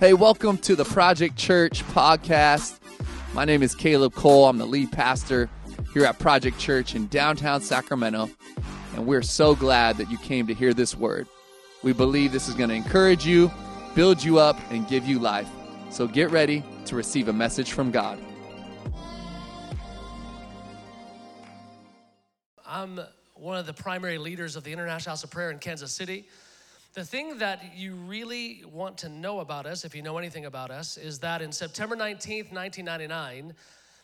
Hey, welcome to the Project Church podcast. My name is Caleb Cole. I'm the lead pastor here at Project Church in downtown Sacramento, and we're so glad that you came to hear this word. We believe this is going to encourage you, build you up, and give you life. So get ready to receive a message from God. I'm one of the primary leaders of the International House of Prayer in Kansas City. The thing that you really want to know about us, if you know anything about us, is that in September 19th, 1999,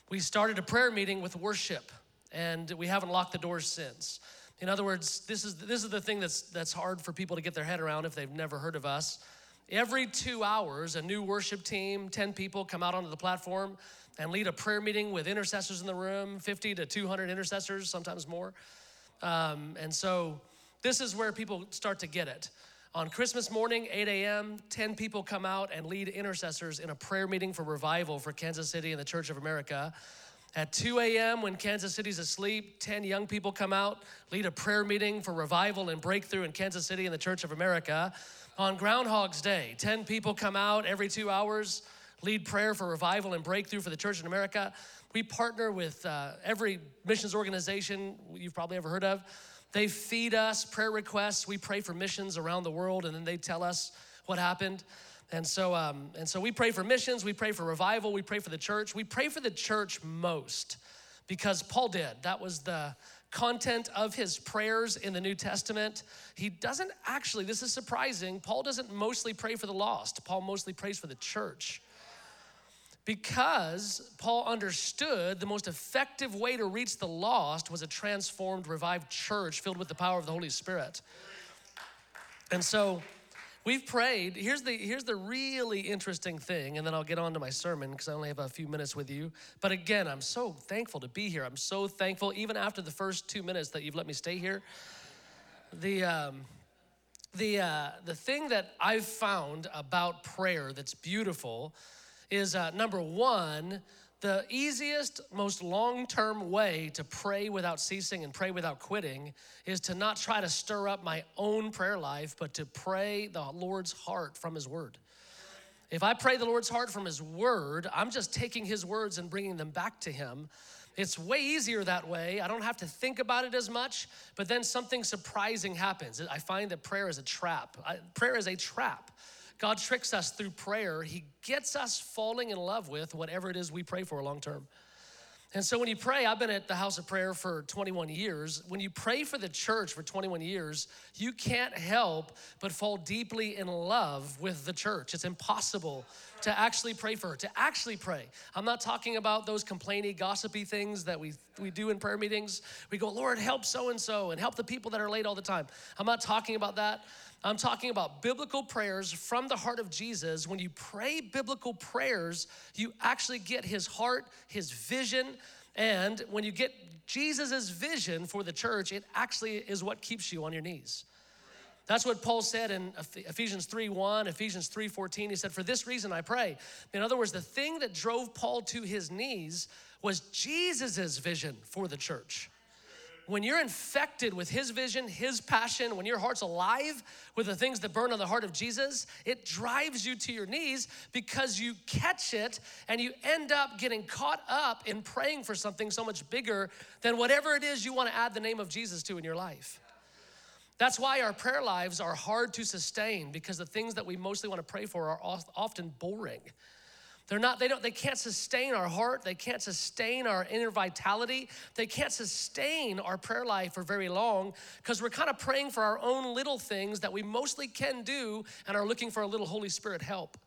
we started a prayer meeting with worship, and we haven't locked the doors since. In other words, this is, this is the thing that's, that's hard for people to get their head around if they've never heard of us. Every two hours, a new worship team, 10 people come out onto the platform and lead a prayer meeting with intercessors in the room 50 to 200 intercessors, sometimes more. Um, and so this is where people start to get it. On Christmas morning, 8 a.m., 10 people come out and lead intercessors in a prayer meeting for revival for Kansas City and the Church of America. At 2 a.m., when Kansas City's asleep, 10 young people come out, lead a prayer meeting for revival and breakthrough in Kansas City and the Church of America. On Groundhog's Day, 10 people come out every two hours, lead prayer for revival and breakthrough for the Church in America. We partner with uh, every missions organization you've probably ever heard of. They feed us prayer requests. We pray for missions around the world, and then they tell us what happened. And so, um, and so we pray for missions, we pray for revival, we pray for the church. We pray for the church most because Paul did. That was the content of his prayers in the New Testament. He doesn't actually, this is surprising, Paul doesn't mostly pray for the lost, Paul mostly prays for the church because Paul understood the most effective way to reach the lost was a transformed, revived church filled with the power of the Holy Spirit. And so we've prayed. Here's the, here's the really interesting thing, and then I'll get on to my sermon because I only have a few minutes with you. But again, I'm so thankful to be here. I'm so thankful, even after the first two minutes that you've let me stay here. The, um, the, uh, the thing that I've found about prayer that's beautiful is uh, number one, the easiest, most long term way to pray without ceasing and pray without quitting is to not try to stir up my own prayer life, but to pray the Lord's heart from His Word. If I pray the Lord's heart from His Word, I'm just taking His words and bringing them back to Him. It's way easier that way. I don't have to think about it as much, but then something surprising happens. I find that prayer is a trap. I, prayer is a trap. God tricks us through prayer. He gets us falling in love with whatever it is we pray for long term. And so when you pray, I've been at the house of prayer for 21 years. When you pray for the church for 21 years, you can't help but fall deeply in love with the church. It's impossible to actually pray for her, to actually pray. I'm not talking about those complaining, gossipy things that we, we do in prayer meetings. We go, Lord, help so and so and help the people that are late all the time. I'm not talking about that. I'm talking about biblical prayers from the heart of Jesus. When you pray biblical prayers, you actually get his heart, his vision, and when you get Jesus' vision for the church, it actually is what keeps you on your knees. That's what Paul said in Ephesians 3 1, Ephesians 3 14. He said, For this reason I pray. In other words, the thing that drove Paul to his knees was Jesus' vision for the church when you're infected with his vision, his passion, when your heart's alive with the things that burn on the heart of Jesus, it drives you to your knees because you catch it and you end up getting caught up in praying for something so much bigger than whatever it is you want to add the name of Jesus to in your life. That's why our prayer lives are hard to sustain because the things that we mostly want to pray for are often boring. They're not, they don't, they can't sustain our heart. They can't sustain our inner vitality. They can't sustain our prayer life for very long because we're kind of praying for our own little things that we mostly can do and are looking for a little Holy Spirit help.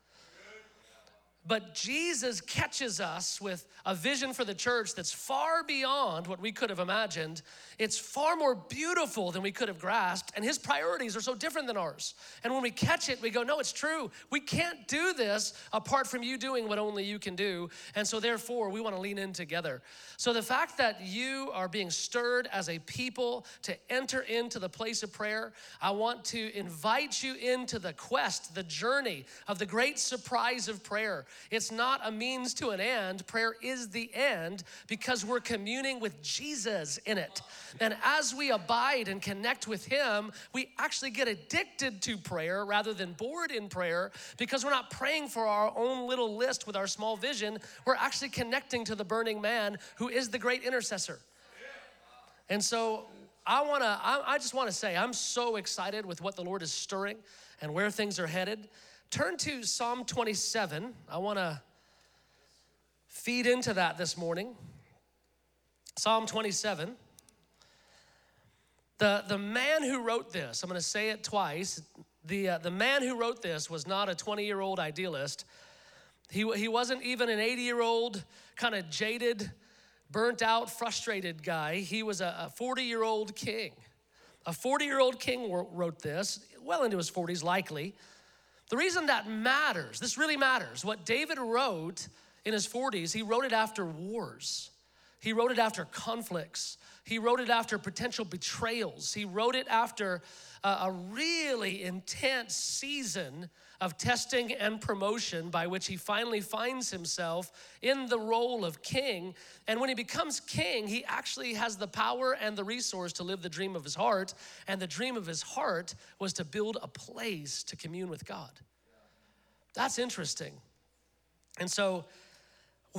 But Jesus catches us with a vision for the church that's far beyond what we could have imagined. It's far more beautiful than we could have grasped, and his priorities are so different than ours. And when we catch it, we go, No, it's true. We can't do this apart from you doing what only you can do. And so, therefore, we want to lean in together. So, the fact that you are being stirred as a people to enter into the place of prayer, I want to invite you into the quest, the journey of the great surprise of prayer It's not a means to an end. Prayer is the end because we're communing with Jesus in it. And as we abide and connect with Him, we actually get addicted to prayer rather than bored in prayer because we're not praying for our own little list with our small vision. We're actually connecting to the burning man who is the great intercessor. And so I wanna, I, I just wanna say, I'm so excited with what the Lord is stirring and where things are headed. Turn to Psalm 27. I wanna feed into that this morning. Psalm 27. The, the man who wrote this, I'm gonna say it twice. The, uh, the man who wrote this was not a 20 year old idealist. He, he wasn't even an 80 year old, kind of jaded burnt out, frustrated guy. He was a 40 year old king. A 40 year old king wrote this, well into his 40s, likely. The reason that matters, this really matters, what David wrote in his 40s, he wrote it after wars, he wrote it after conflicts, he wrote it after potential betrayals, he wrote it after uh, a really intense season of testing and promotion by which he finally finds himself in the role of king. And when he becomes king, he actually has the power and the resource to live the dream of his heart. And the dream of his heart was to build a place to commune with God. That's interesting. And so,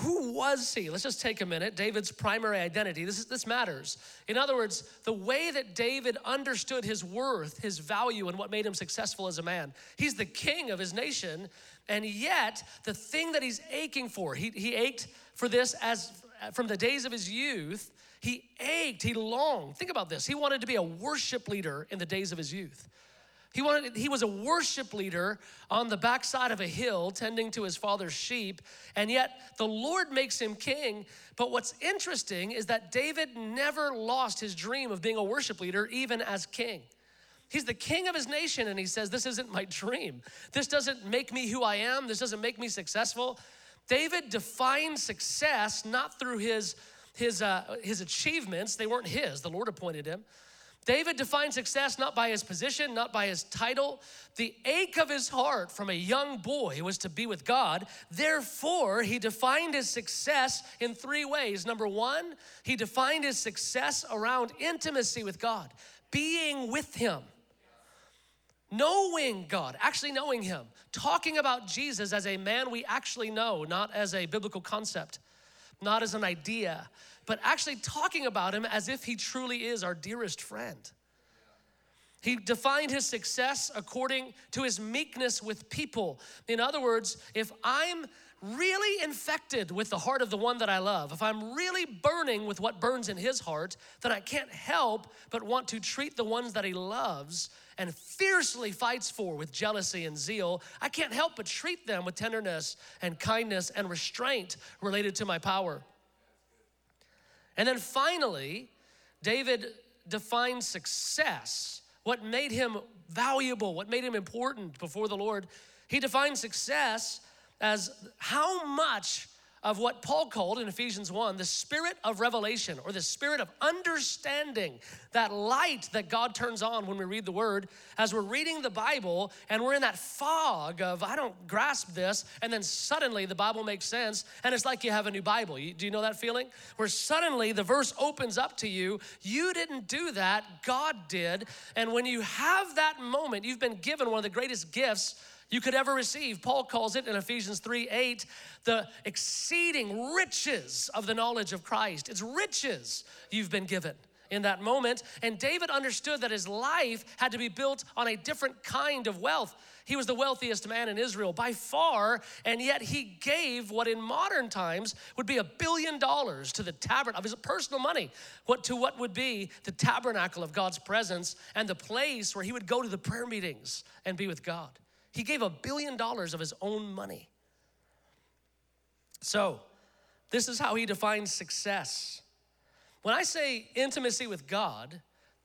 who was he? Let's just take a minute. David's primary identity. This, is, this matters. In other words, the way that David understood his worth, his value, and what made him successful as a man. He's the king of his nation, and yet the thing that he's aching for, he, he ached for this as from the days of his youth. He ached, he longed. Think about this. He wanted to be a worship leader in the days of his youth. He, wanted, he was a worship leader on the backside of a hill tending to his father's sheep, and yet the Lord makes him king. But what's interesting is that David never lost his dream of being a worship leader, even as king. He's the king of his nation, and he says, This isn't my dream. This doesn't make me who I am. This doesn't make me successful. David defined success not through his, his, uh, his achievements, they weren't his, the Lord appointed him. David defined success not by his position, not by his title. The ache of his heart from a young boy was to be with God. Therefore, he defined his success in three ways. Number one, he defined his success around intimacy with God, being with him, knowing God, actually knowing him, talking about Jesus as a man we actually know, not as a biblical concept, not as an idea but actually talking about him as if he truly is our dearest friend. He defined his success according to his meekness with people. In other words, if I'm really infected with the heart of the one that I love, if I'm really burning with what burns in his heart, then I can't help but want to treat the ones that he loves and fiercely fights for with jealousy and zeal. I can't help but treat them with tenderness and kindness and restraint related to my power. And then finally, David defined success, what made him valuable, what made him important before the Lord. He defined success as how much of what Paul called in Ephesians 1 the spirit of revelation or the spirit of understanding, that light that God turns on when we read the word. As we're reading the Bible and we're in that fog of, I don't grasp this, and then suddenly the Bible makes sense, and it's like you have a new Bible. Do you know that feeling? Where suddenly the verse opens up to you. You didn't do that, God did. And when you have that moment, you've been given one of the greatest gifts you could ever receive. Paul calls it in Ephesians 3 8, the exceeding riches of the knowledge of Christ. It's riches you've been given in that moment. And David understood that his life had to be built on a different kind of wealth. He was the wealthiest man in Israel by far, and yet he gave what in modern times would be a billion dollars to the tabernacle of his personal money, what to what would be the tabernacle of God's presence and the place where he would go to the prayer meetings and be with God. He gave a billion dollars of his own money. So, this is how he defines success. When I say intimacy with God,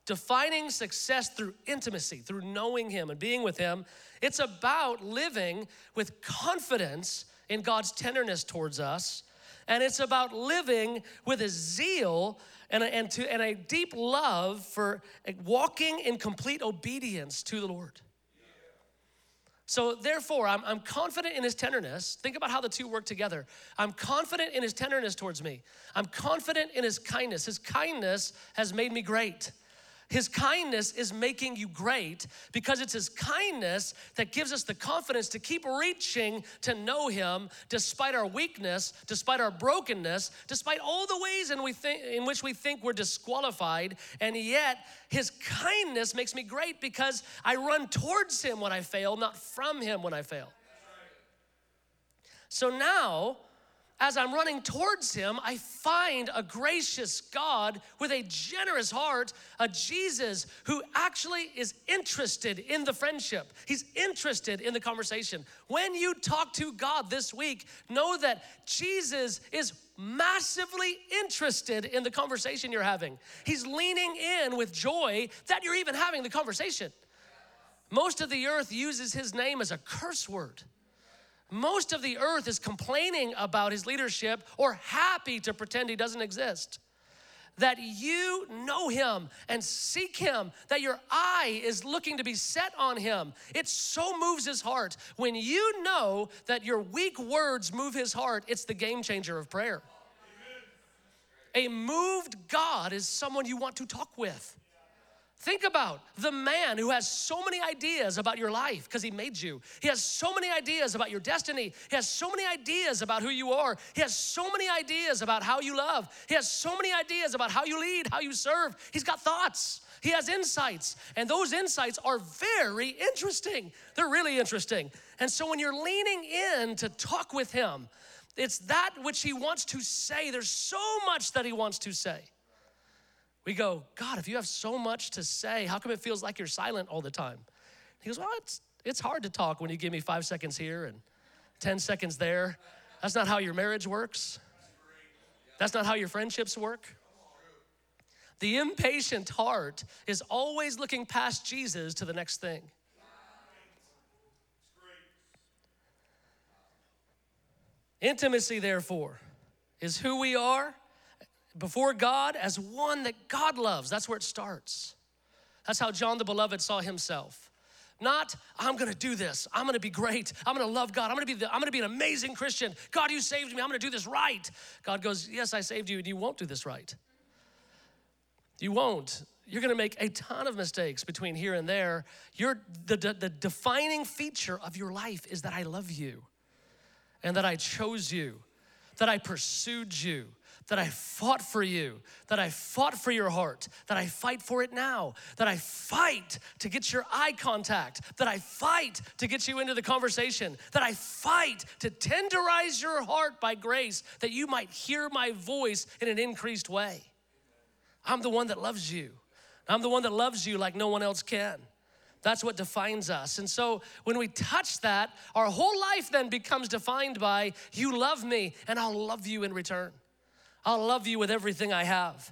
defining success through intimacy, through knowing Him and being with Him, it's about living with confidence in God's tenderness towards us. And it's about living with a zeal and a, and, to, and a deep love for walking in complete obedience to the Lord. So, therefore, I'm, I'm confident in his tenderness. Think about how the two work together. I'm confident in his tenderness towards me. I'm confident in his kindness. His kindness has made me great. His kindness is making you great because it's His kindness that gives us the confidence to keep reaching to know Him despite our weakness, despite our brokenness, despite all the ways in, think, in which we think we're disqualified. And yet, His kindness makes me great because I run towards Him when I fail, not from Him when I fail. So now, as I'm running towards him, I find a gracious God with a generous heart, a Jesus who actually is interested in the friendship. He's interested in the conversation. When you talk to God this week, know that Jesus is massively interested in the conversation you're having. He's leaning in with joy that you're even having the conversation. Most of the earth uses his name as a curse word. Most of the earth is complaining about his leadership or happy to pretend he doesn't exist. That you know him and seek him, that your eye is looking to be set on him. It so moves his heart. When you know that your weak words move his heart, it's the game changer of prayer. A moved God is someone you want to talk with. Think about the man who has so many ideas about your life because he made you. He has so many ideas about your destiny. He has so many ideas about who you are. He has so many ideas about how you love. He has so many ideas about how you lead, how you serve. He's got thoughts. He has insights, and those insights are very interesting. They're really interesting. And so when you're leaning in to talk with him, it's that which he wants to say. There's so much that he wants to say. We go, God, if you have so much to say, how come it feels like you're silent all the time? He goes, Well, it's, it's hard to talk when you give me five seconds here and 10 seconds there. That's not how your marriage works. That's not how your friendships work. The impatient heart is always looking past Jesus to the next thing. Intimacy, therefore, is who we are before God as one that God loves. That's where it starts. That's how John the Beloved saw himself. Not, I'm gonna do this. I'm gonna be great. I'm gonna love God. I'm gonna be the, I'm gonna be an amazing Christian. God, you saved me. I'm gonna do this right. God goes, Yes, I saved you, and you won't do this right. You won't. You're gonna make a ton of mistakes between here and there. You're, the, the, the defining feature of your life is that I love you and that I chose you, that I pursued you, that I fought for you, that I fought for your heart, that I fight for it now, that I fight to get your eye contact, that I fight to get you into the conversation, that I fight to tenderize your heart by grace, that you might hear my voice in an increased way. I'm the one that loves you. I'm the one that loves you like no one else can. That's what defines us. And so when we touch that, our whole life then becomes defined by you love me and I'll love you in return. I'll love you with everything I have.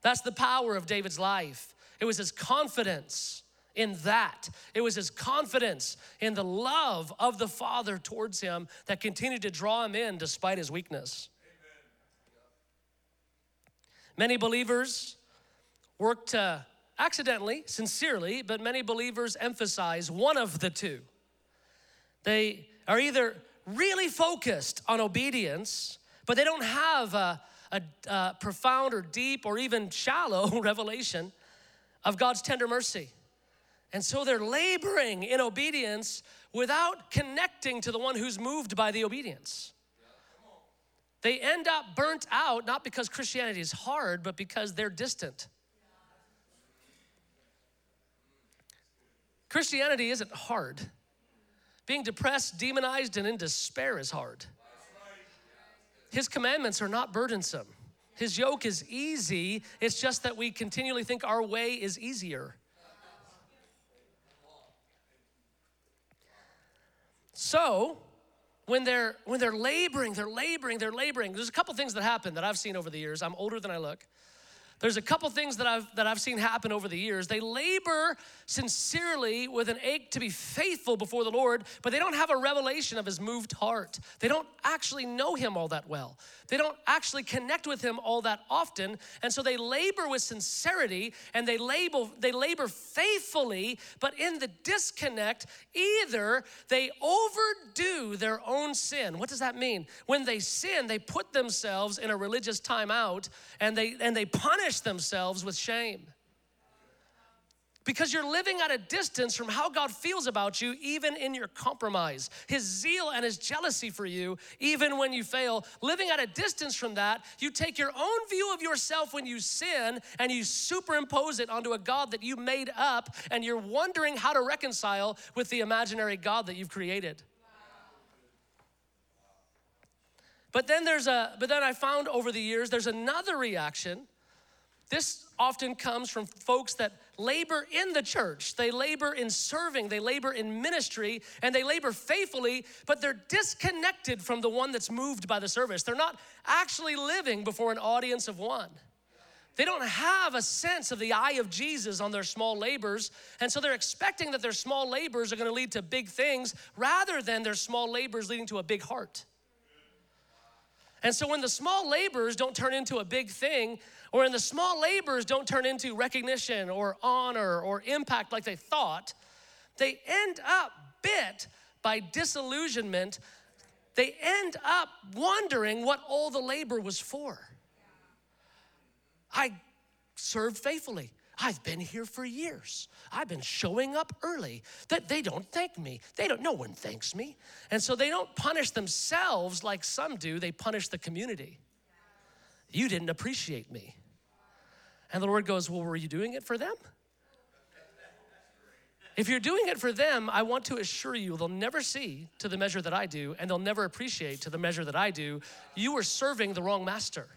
That's the power of David's life. It was his confidence in that. It was his confidence in the love of the Father towards him that continued to draw him in despite his weakness. Many believers work to uh, accidentally, sincerely, but many believers emphasize one of the two. They are either really focused on obedience, but they don't have a, a, profound or deep or even shallow revelation of God's tender mercy. And so they're laboring in obedience without connecting to the one who's moved by the obedience. They end up burnt out not because Christianity is hard, but because they're distant. Christianity isn't hard. Being depressed, demonized, and in despair is hard. His commandments are not burdensome. His yoke is easy. It's just that we continually think our way is easier. So, when they're when they're laboring, they're laboring, they're laboring. There's a couple things that happen that I've seen over the years. I'm older than I look. There's a couple things that I've that I've seen happen over the years. They labor sincerely with an ache to be faithful before the Lord, but they don't have a revelation of his moved heart. They don't actually know him all that well. They don't actually connect with him all that often, and so they labor with sincerity and they label they labor faithfully, but in the disconnect, either they overdo their own sin. What does that mean? When they sin, they put themselves in a religious timeout and they and they punish themselves with shame because you're living at a distance from how God feels about you, even in your compromise. His zeal and his jealousy for you, even when you fail. Living at a distance from that, you take your own view of yourself when you sin and you superimpose it onto a God that you made up, and you're wondering how to reconcile with the imaginary God that you've created. But then there's a, but then I found over the years, there's another reaction this often comes from folks that labor in the church. They labor in serving, they labor in ministry, and they labor faithfully, but they're disconnected from the one that's moved by the service. They're not actually living before an audience of one. They don't have a sense of the eye of Jesus on their small labors, and so they're expecting that their small labors are gonna lead to big things rather than their small labors leading to a big heart. And so when the small labors don't turn into a big thing, or when the small labors don't turn into recognition or honor or impact like they thought, they end up bit by disillusionment. They end up wondering what all the labor was for. I served faithfully. I've been here for years. I've been showing up early. That they don't thank me. They don't no one thanks me. And so they don't punish themselves like some do. They punish the community. You didn't appreciate me. And the Lord goes, "Well, were you doing it for them?" If you're doing it for them, I want to assure you they'll never see to the measure that I do, and they'll never appreciate to the measure that I do. You are serving the wrong master.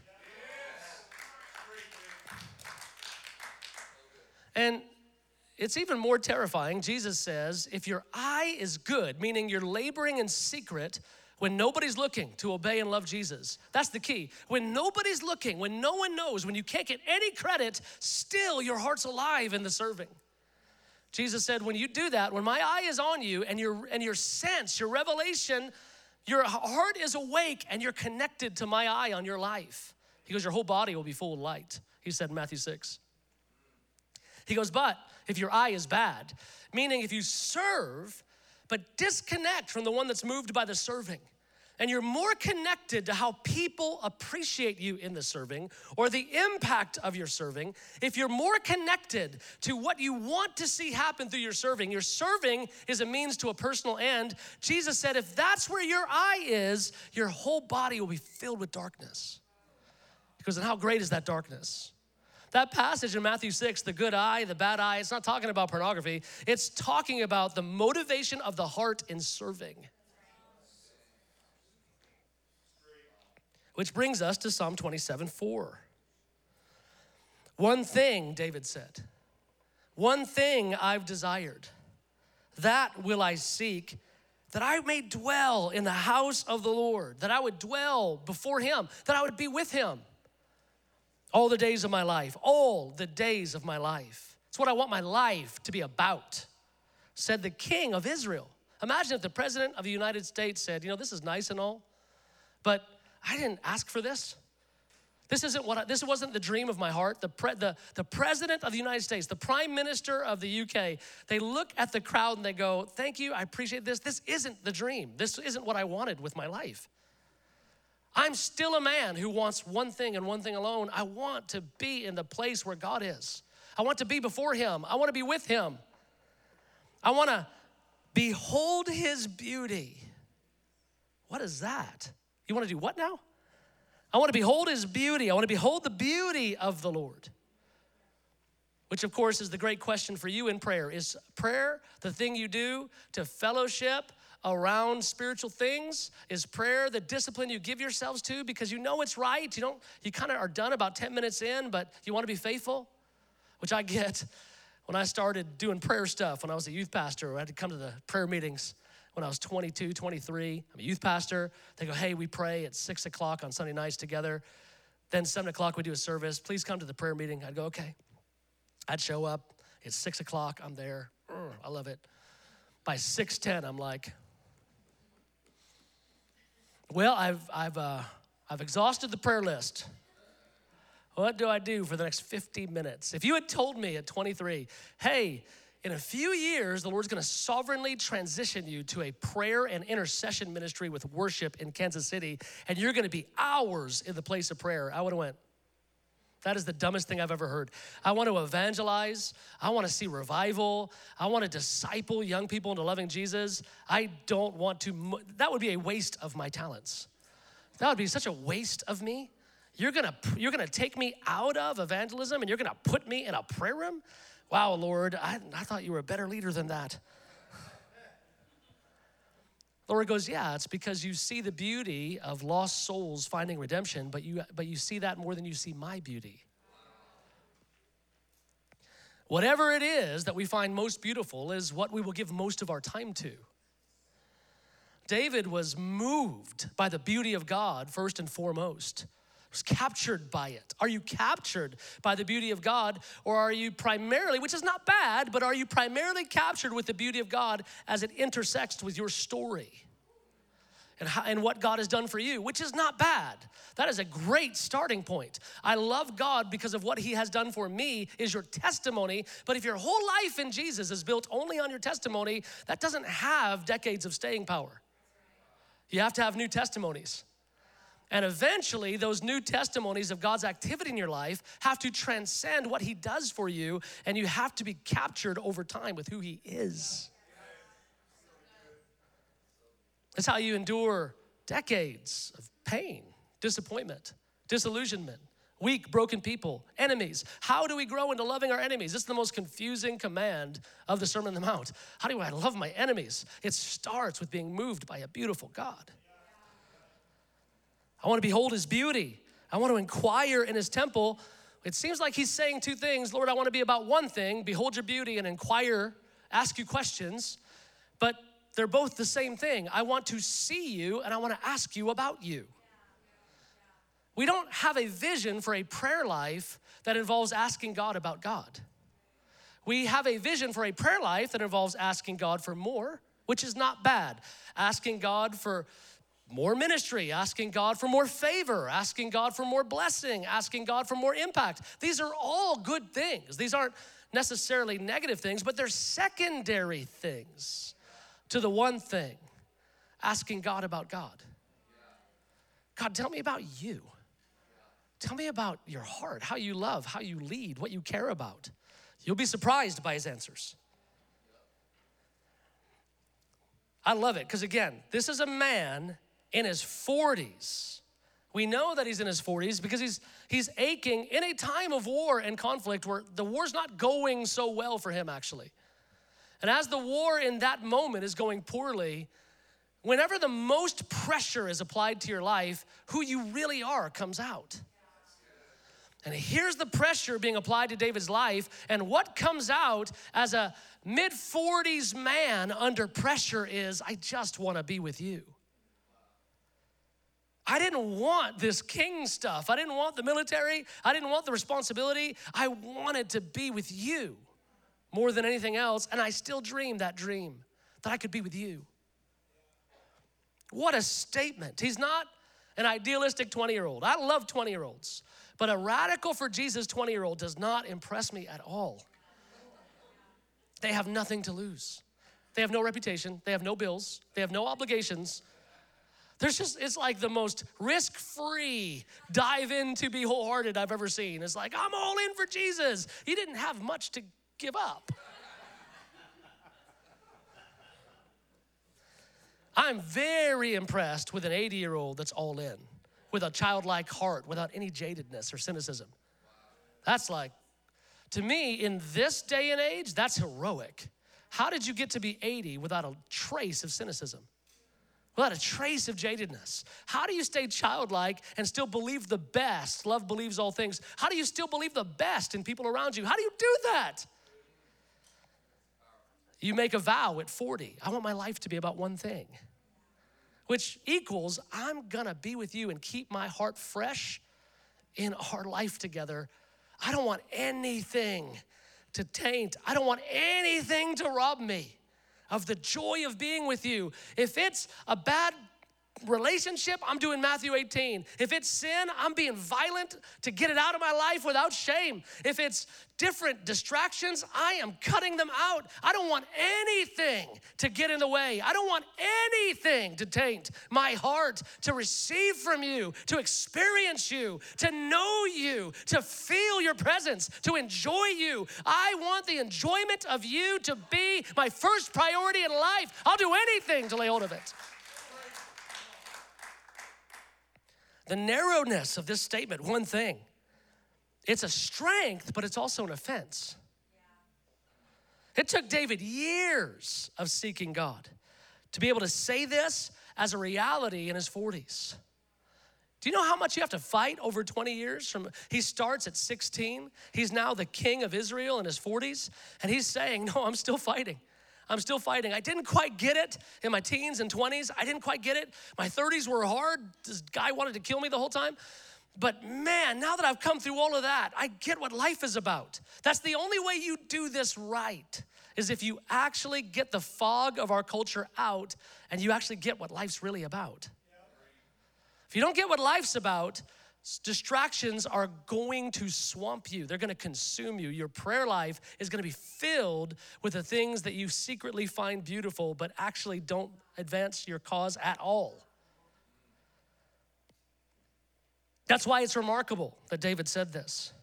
And it's even more terrifying. Jesus says, if your eye is good, meaning you're laboring in secret when nobody's looking to obey and love Jesus, that's the key. When nobody's looking, when no one knows, when you can't get any credit, still your heart's alive in the serving. Jesus said, when you do that, when my eye is on you and your and your sense, your revelation, your heart is awake and you're connected to my eye on your life. He goes, your whole body will be full of light. He said in Matthew 6. He goes, but if your eye is bad, meaning if you serve, but disconnect from the one that's moved by the serving, and you're more connected to how people appreciate you in the serving or the impact of your serving, if you're more connected to what you want to see happen through your serving, your serving is a means to a personal end. Jesus said, if that's where your eye is, your whole body will be filled with darkness. Because, and how great is that darkness? That passage in Matthew 6, the good eye, the bad eye, it's not talking about pornography. It's talking about the motivation of the heart in serving. Which brings us to Psalm 27 4. One thing, David said, one thing I've desired, that will I seek, that I may dwell in the house of the Lord, that I would dwell before him, that I would be with him all the days of my life, all the days of my life. It's what I want my life to be about, said the king of Israel. Imagine if the president of the United States said, You know, this is nice and all, but I didn't ask for this. This isn't what I, this wasn't the dream of my heart. The, pre, the, the president of the United States, the prime minister of the UK, they look at the crowd and they go, Thank you, I appreciate this. This isn't the dream. This isn't what I wanted with my life. I'm still a man who wants one thing and one thing alone. I want to be in the place where God is. I want to be before Him. I want to be with Him. I want to behold His beauty. What is that? You want to do what now? I want to behold His beauty. I want to behold the beauty of the Lord. Which, of course, is the great question for you in prayer. Is prayer the thing you do to fellowship around spiritual things? Is prayer the discipline you give yourselves to because you know it's right? You don't you kind of are done about 10 minutes in, but you want to be faithful? Which I get when I started doing prayer stuff when I was a youth pastor. I had to come to the prayer meetings when I was 22, 23. I'm a youth pastor. They go, hey, we pray at six o'clock on Sunday nights together. Then seven o'clock we do a service. Please come to the prayer meeting. I'd go, okay. I'd show up. It's six o'clock. I'm there. I love it. By six ten, I'm like, well, I've I've uh, I've exhausted the prayer list. What do I do for the next 50 minutes? If you had told me at 23, hey, in a few years, the Lord's gonna sovereignly transition you to a prayer and intercession ministry with worship in Kansas City, and you're gonna be hours in the place of prayer. I would have went, that is the dumbest thing I've ever heard. I want to evangelize. I want to see revival. I want to disciple young people into loving Jesus. I don't want to, that would be a waste of my talents. That would be such a waste of me. You're gonna, you're gonna take me out of evangelism and you're gonna put me in a prayer room? Wow, Lord, I, I thought you were a better leader than that. Lord goes, Yeah, it's because you see the beauty of lost souls finding redemption, but you, but you see that more than you see my beauty. Whatever it is that we find most beautiful is what we will give most of our time to. David was moved by the beauty of God first and foremost was captured by it? Are you captured by the beauty of God? Or are you primarily, which is not bad, but are you primarily captured with the beauty of God as it intersects with your story? And, how, and what God has done for you, which is not bad. That is a great starting point. I love God because of what He has done for me, is your testimony. But if your whole life in Jesus is built only on your testimony, that doesn't have decades of staying power. You have to have new testimonies. And eventually, those new testimonies of God's activity in your life have to transcend what He does for you, and you have to be captured over time with who He is. That's how you endure decades of pain, disappointment, disillusionment, weak, broken people, enemies. How do we grow into loving our enemies? This is the most confusing command of the Sermon on the Mount. How do I love my enemies? It starts with being moved by a beautiful God. I want to behold his beauty. I want to inquire in his temple. It seems like he's saying two things Lord, I want to be about one thing, behold your beauty, and inquire, ask you questions. But they're both the same thing. I want to see you and I want to ask you about you. We don't have a vision for a prayer life that involves asking God about God. We have a vision for a prayer life that involves asking God for more, which is not bad. Asking God for more ministry, asking God for more favor, asking God for more blessing, asking God for more impact. These are all good things. These aren't necessarily negative things, but they're secondary things to the one thing asking God about God. God, tell me about you. Tell me about your heart, how you love, how you lead, what you care about. You'll be surprised by his answers. I love it because, again, this is a man in his 40s. We know that he's in his 40s because he's, he's aching in a time of war and conflict where the war's not going so well for him, actually. And as the war in that moment is going poorly, whenever the most pressure is applied to your life, who you really are comes out. And here's the pressure being applied to David's life, and what comes out as a mid 40s man under pressure is I just want to be with you. I didn't want this king stuff. I didn't want the military. I didn't want the responsibility. I wanted to be with you more than anything else. And I still dream that dream that I could be with you. What a statement. He's not an idealistic 20 year old. I love 20 year olds, but a radical for Jesus 20 year old does not impress me at all. They have nothing to lose. They have no reputation, they have no bills, they have no obligations, there's just, it's like the most risk free dive in to be wholehearted I've ever seen. It's like, I'm all in for Jesus. He didn't have much to give up. I'm very impressed with an 80 year old that's all in, with a childlike heart, without any jadedness or cynicism. That's like, to me, in this day and age, that's heroic. How did you get to be 80 without a trace of cynicism? Without a trace of jadedness? How do you stay childlike and still believe the best? Love believes all things. How do you still believe the best in people around you? How do you do that? You make a vow at 40 I want my life to be about one thing, which equals I'm gonna be with you and keep my heart fresh in our life together. I don't want anything to taint, I don't want anything to rob me of the joy of being with you. If it's a bad relationship, I'm doing Matthew 18. If it's sin, I'm being violent to get it out of my life without shame. If it's different distractions, I am cutting them out. I don't want anything to get in the way. I don't want anything to taint my heart to receive from you, to experience you, to know you, to feel your presence, to enjoy you. I want the enjoyment of you to be my first priority in life. I'll do anything to lay hold of it. The narrowness of this statement, one thing. It's a strength, but it's also an offense. It took David years of seeking God to be able to say this as a reality in his 40s. Do you know how much you have to fight over 20 years from he starts at 16, he's now the king of Israel in his 40s, and he's saying, "No, I'm still fighting. I'm still fighting. I didn't quite get it in my teens and 20s. I didn't quite get it. My 30s were hard. This guy wanted to kill me the whole time. But man, now that I've come through all of that, I get what life is about. That's the only way you do this right, is if you actually get the fog of our culture out and you actually get what life's really about. If you don't get what life's about, Distractions are going to swamp you, they're going to consume you. Your prayer life is going to be filled with the things that you secretly find beautiful, but actually don't advance your cause at all. That's why it's remarkable that David said this.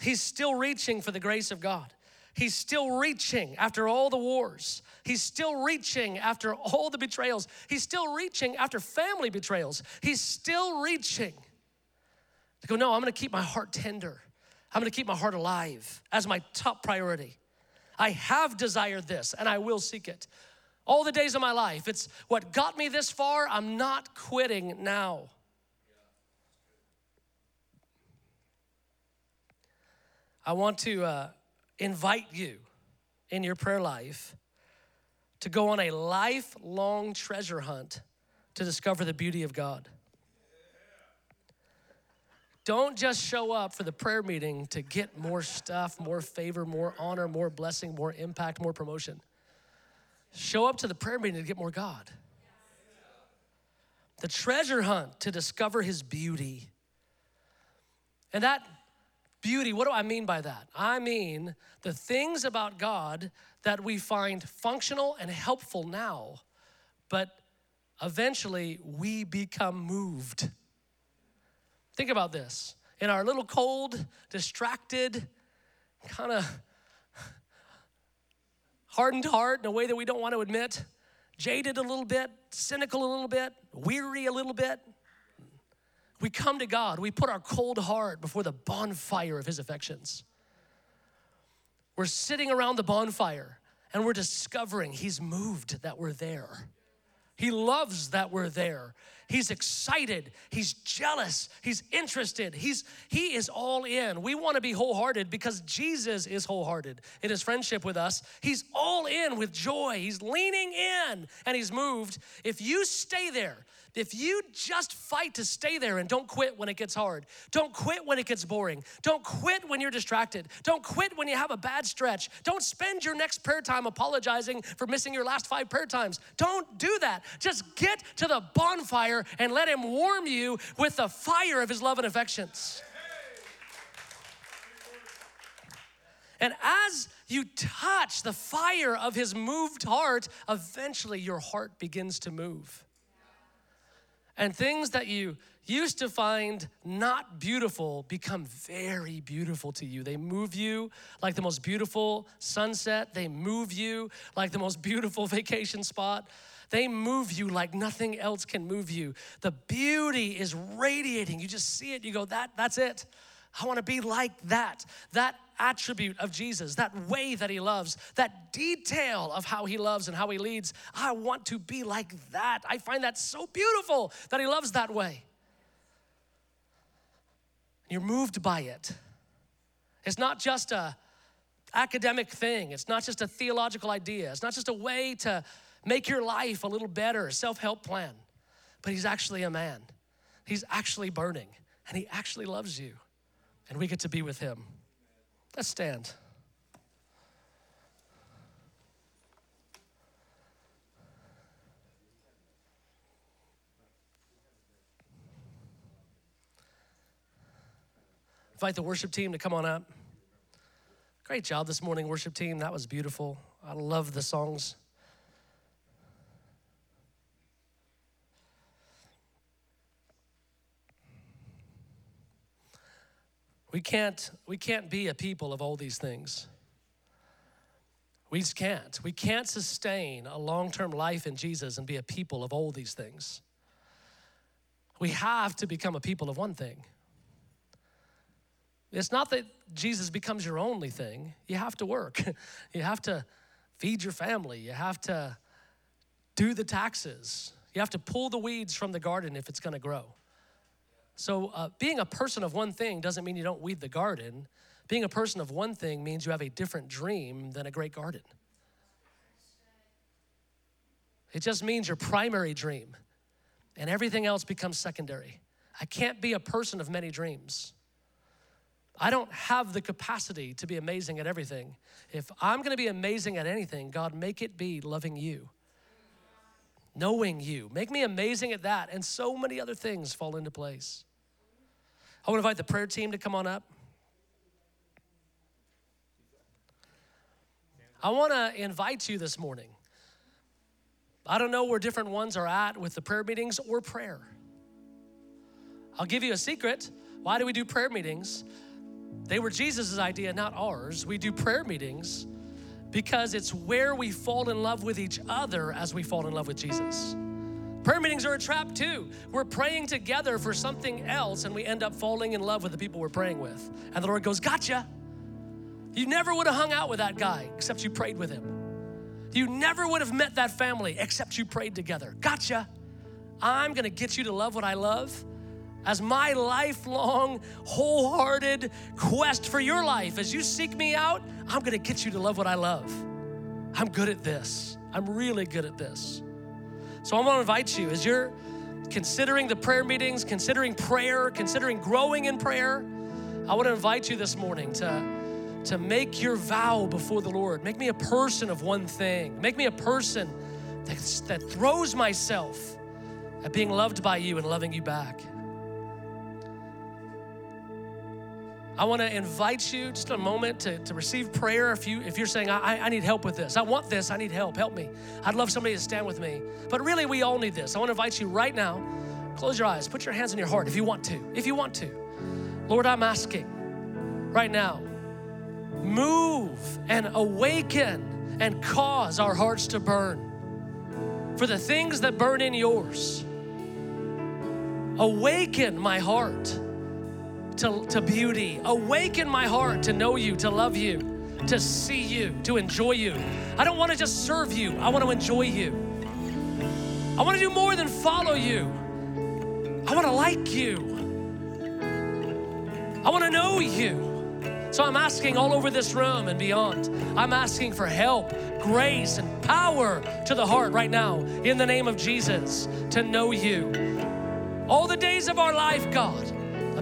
He's still reaching for the grace of God. He's still reaching after all the wars. He's still reaching after all the betrayals. He's still reaching after family betrayals. He's still reaching to go, no, I'm gonna keep my heart tender. I'm gonna keep my heart alive as my top priority. I have desired this and I will seek it. All the days of my life, it's what got me this far. I'm not quitting now. I want to uh, invite you in your prayer life to go on a lifelong treasure hunt to discover the beauty of God. Don't just show up for the prayer meeting to get more stuff, more favor, more honor, more blessing, more impact, more promotion. Show up to the prayer meeting to get more God. The treasure hunt to discover his beauty. And that beauty, what do I mean by that? I mean the things about God that we find functional and helpful now, but eventually we become moved. Think about this. In our little cold, distracted, kind of hardened heart in a way that we don't want to admit, jaded a little bit, cynical a little bit, weary a little bit, we come to God, we put our cold heart before the bonfire of His affections. We're sitting around the bonfire and we're discovering He's moved that we're there. He loves that we're there. He's excited. He's jealous. He's interested. He's he is all in. We want to be wholehearted because Jesus is wholehearted in his friendship with us. He's all in with joy. He's leaning in and he's moved. If you stay there, if you just fight to stay there and don't quit when it gets hard, don't quit when it gets boring, don't quit when you're distracted, don't quit when you have a bad stretch, don't spend your next prayer time apologizing for missing your last five prayer times. Don't do that. Just get to the bonfire and let Him warm you with the fire of His love and affections. And as you touch the fire of his moved heart, eventually your heart begins to move and things that you used to find not beautiful become very beautiful to you. They move you like the most beautiful sunset, they move you like the most beautiful vacation spot. They move you like nothing else can move you. The beauty is radiating. You just see it, you go, that, that's it. I want to be like that. That attribute of Jesus, that way that he loves, that detail of how he loves and how he leads. I want to be like that. I find that so beautiful that he loves that way. You're moved by it. It's not just a academic thing. It's not just a theological idea. It's not just a way to make your life a little better, self-help plan. But he's actually a man. He's actually burning. and He actually loves you, and we get to be with Him. Let's stand. Invite the worship team to come on up. Great job this morning, worship team. That was beautiful. I love the songs. We can't, we can't be a people of all these things. We just can't. We can't sustain a long term life in Jesus and be a people of all these things. We have to become a people of one thing. It's not that Jesus becomes your only thing. You have to work, you have to feed your family, you have to do the taxes, you have to pull the weeds from the garden if it's gonna grow. So, uh, being a person of one thing doesn't mean you don't weed the garden. Being a person of one thing means you have a different dream than a great garden. It just means your primary dream, and everything else becomes secondary. I can't be a person of many dreams. I don't have the capacity to be amazing at everything. If I'm gonna be amazing at anything, God, make it be loving you, knowing you. Make me amazing at that, and so many other things fall into place. I wanna invite the prayer team to come on up. I wanna invite you this morning. I don't know where different ones are at with the prayer meetings or prayer. I'll give you a secret. Why do we do prayer meetings? They were Jesus' idea, not ours. We do prayer meetings because it's where we fall in love with each other as we fall in love with Jesus. Prayer meetings are a trap too. We're praying together for something else and we end up falling in love with the people we're praying with. And the Lord goes, Gotcha. You never would have hung out with that guy except you prayed with him. You never would have met that family except you prayed together. Gotcha. I'm gonna get you to love what I love as my lifelong, wholehearted quest for your life. As you seek me out, I'm gonna get you to love what I love. I'm good at this. I'm really good at this. So I'm gonna invite you as you're considering the prayer meetings, considering prayer, considering growing in prayer, I wanna invite you this morning to, to make your vow before the Lord. Make me a person of one thing. Make me a person that, that throws myself at being loved by you and loving you back. I want to invite you just a moment to, to receive prayer if, you, if you're saying, I, I need help with this. I want this. I need help. Help me. I'd love somebody to stand with me. But really, we all need this. I want to invite you right now. Close your eyes. Put your hands on your heart if you want to. If you want to. Lord, I'm asking right now, move and awaken and cause our hearts to burn for the things that burn in yours. Awaken my heart to, to beauty. Awaken my heart to know you, to love you, to see you, to enjoy you. I don't want to just serve you, I want to enjoy you. I want to do more than follow you. I want to like you. I want to know you. So I'm asking all over this room and beyond. I'm asking for help, grace, and power to the heart right now in the name of Jesus to know you. All the days of our life, God